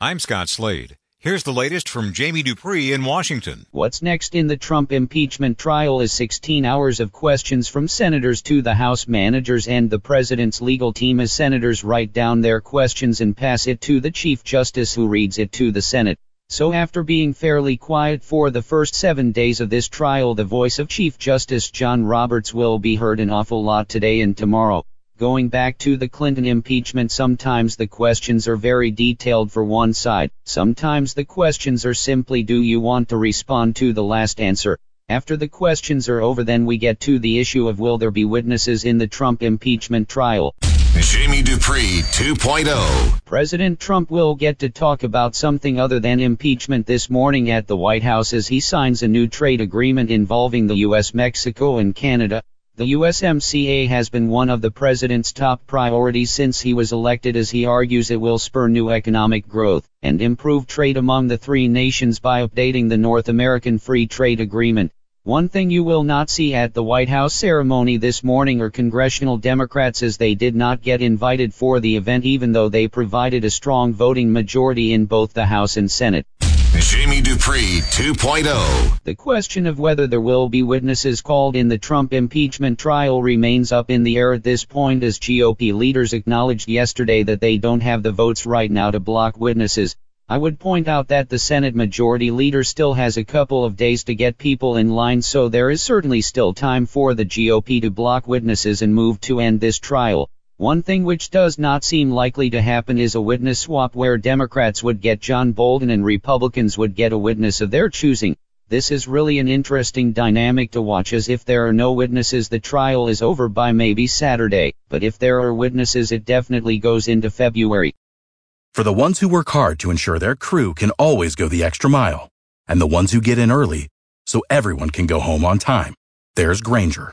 I'm Scott Slade. Here's the latest from Jamie Dupree in Washington. What's next in the Trump impeachment trial is 16 hours of questions from senators to the House managers and the president's legal team as senators write down their questions and pass it to the Chief Justice who reads it to the Senate. So after being fairly quiet for the first seven days of this trial, the voice of Chief Justice John Roberts will be heard an awful lot today and tomorrow. Going back to the Clinton impeachment, sometimes the questions are very detailed for one side. Sometimes the questions are simply do you want to respond to the last answer? After the questions are over, then we get to the issue of will there be witnesses in the Trump impeachment trial? Jamie Dupree 2.0. President Trump will get to talk about something other than impeachment this morning at the White House as he signs a new trade agreement involving the U.S., Mexico, and Canada. The USMCA has been one of the president's top priorities since he was elected as he argues it will spur new economic growth and improve trade among the three nations by updating the North American Free Trade Agreement. One thing you will not see at the White House ceremony this morning are congressional Democrats as they did not get invited for the event even though they provided a strong voting majority in both the House and Senate. Jamie Dupree 2.0. The question of whether there will be witnesses called in the Trump impeachment trial remains up in the air at this point as GOP leaders acknowledged yesterday that they don't have the votes right now to block witnesses. I would point out that the Senate Majority Leader still has a couple of days to get people in line so there is certainly still time for the GOP to block witnesses and move to end this trial. One thing which does not seem likely to happen is a witness swap where Democrats would get John Bolton and Republicans would get a witness of their choosing. This is really an interesting dynamic to watch as if there are no witnesses the trial is over by maybe Saturday, but if there are witnesses it definitely goes into February. For the ones who work hard to ensure their crew can always go the extra mile, and the ones who get in early so everyone can go home on time, there's Grainger